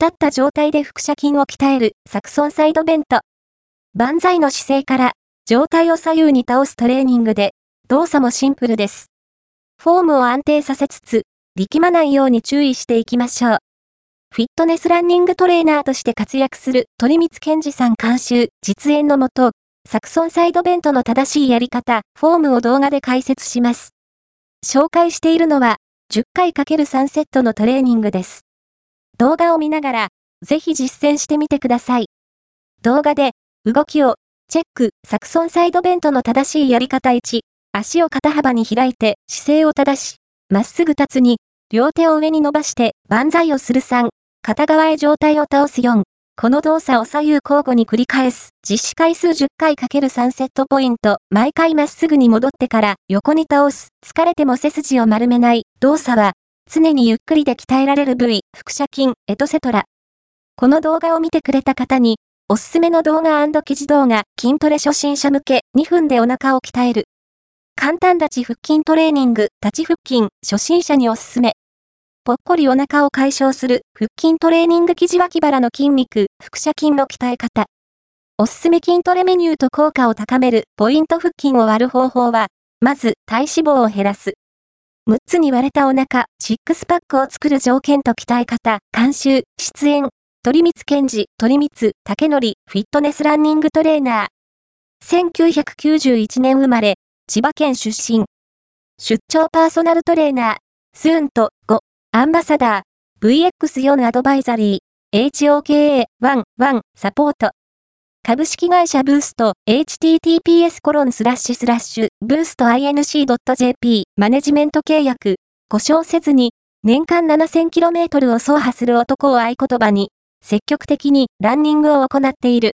立った状態で腹斜筋を鍛えるサクソンサイドベント。万歳の姿勢から上体を左右に倒すトレーニングで動作もシンプルです。フォームを安定させつつ力まないように注意していきましょう。フィットネスランニングトレーナーとして活躍する鳥光健二さん監修実演のもと、サクソンサイドベントの正しいやり方、フォームを動画で解説します。紹介しているのは、10回 ×3 セットのトレーニングです。動画を見ながら、ぜひ実践してみてください。動画で、動きを、チェック、サクソンサイドベントの正しいやり方1、足を肩幅に開いて姿勢を正し、まっすぐ立つ2、両手を上に伸ばして万歳をする3、片側へ上体を倒す4、この動作を左右交互に繰り返す。実施回数10回 ×3 セットポイント。毎回まっすぐに戻ってから横に倒す。疲れても背筋を丸めない。動作は、常にゆっくりで鍛えられる部位、腹斜筋、エトセトラ。この動画を見てくれた方に、おすすめの動画記事動画、筋トレ初心者向け、2分でお腹を鍛える。簡単立ち腹筋トレーニング、立ち腹筋、初心者におすすめ。ぽっこりお腹を解消する腹筋トレーニング生地脇腹の筋肉、腹斜筋の鍛え方。おすすめ筋トレメニューと効果を高めるポイント腹筋を割る方法は、まず体脂肪を減らす。6つに割れたお腹、シックスパックを作る条件と鍛え方、監修、出演、鳥光健治、鳥光、竹則、フィットネスランニングトレーナー。1991年生まれ、千葉県出身。出張パーソナルトレーナー、スーンと5。アンバサダー、VX4 アドバイザリー、HOKA11 サポート。株式会社ブースト、https コロンスラッシュスラッシュ、ブースト inc.jp、マネジメント契約、故障せずに、年間 7000km を走破する男を合言葉に、積極的にランニングを行っている。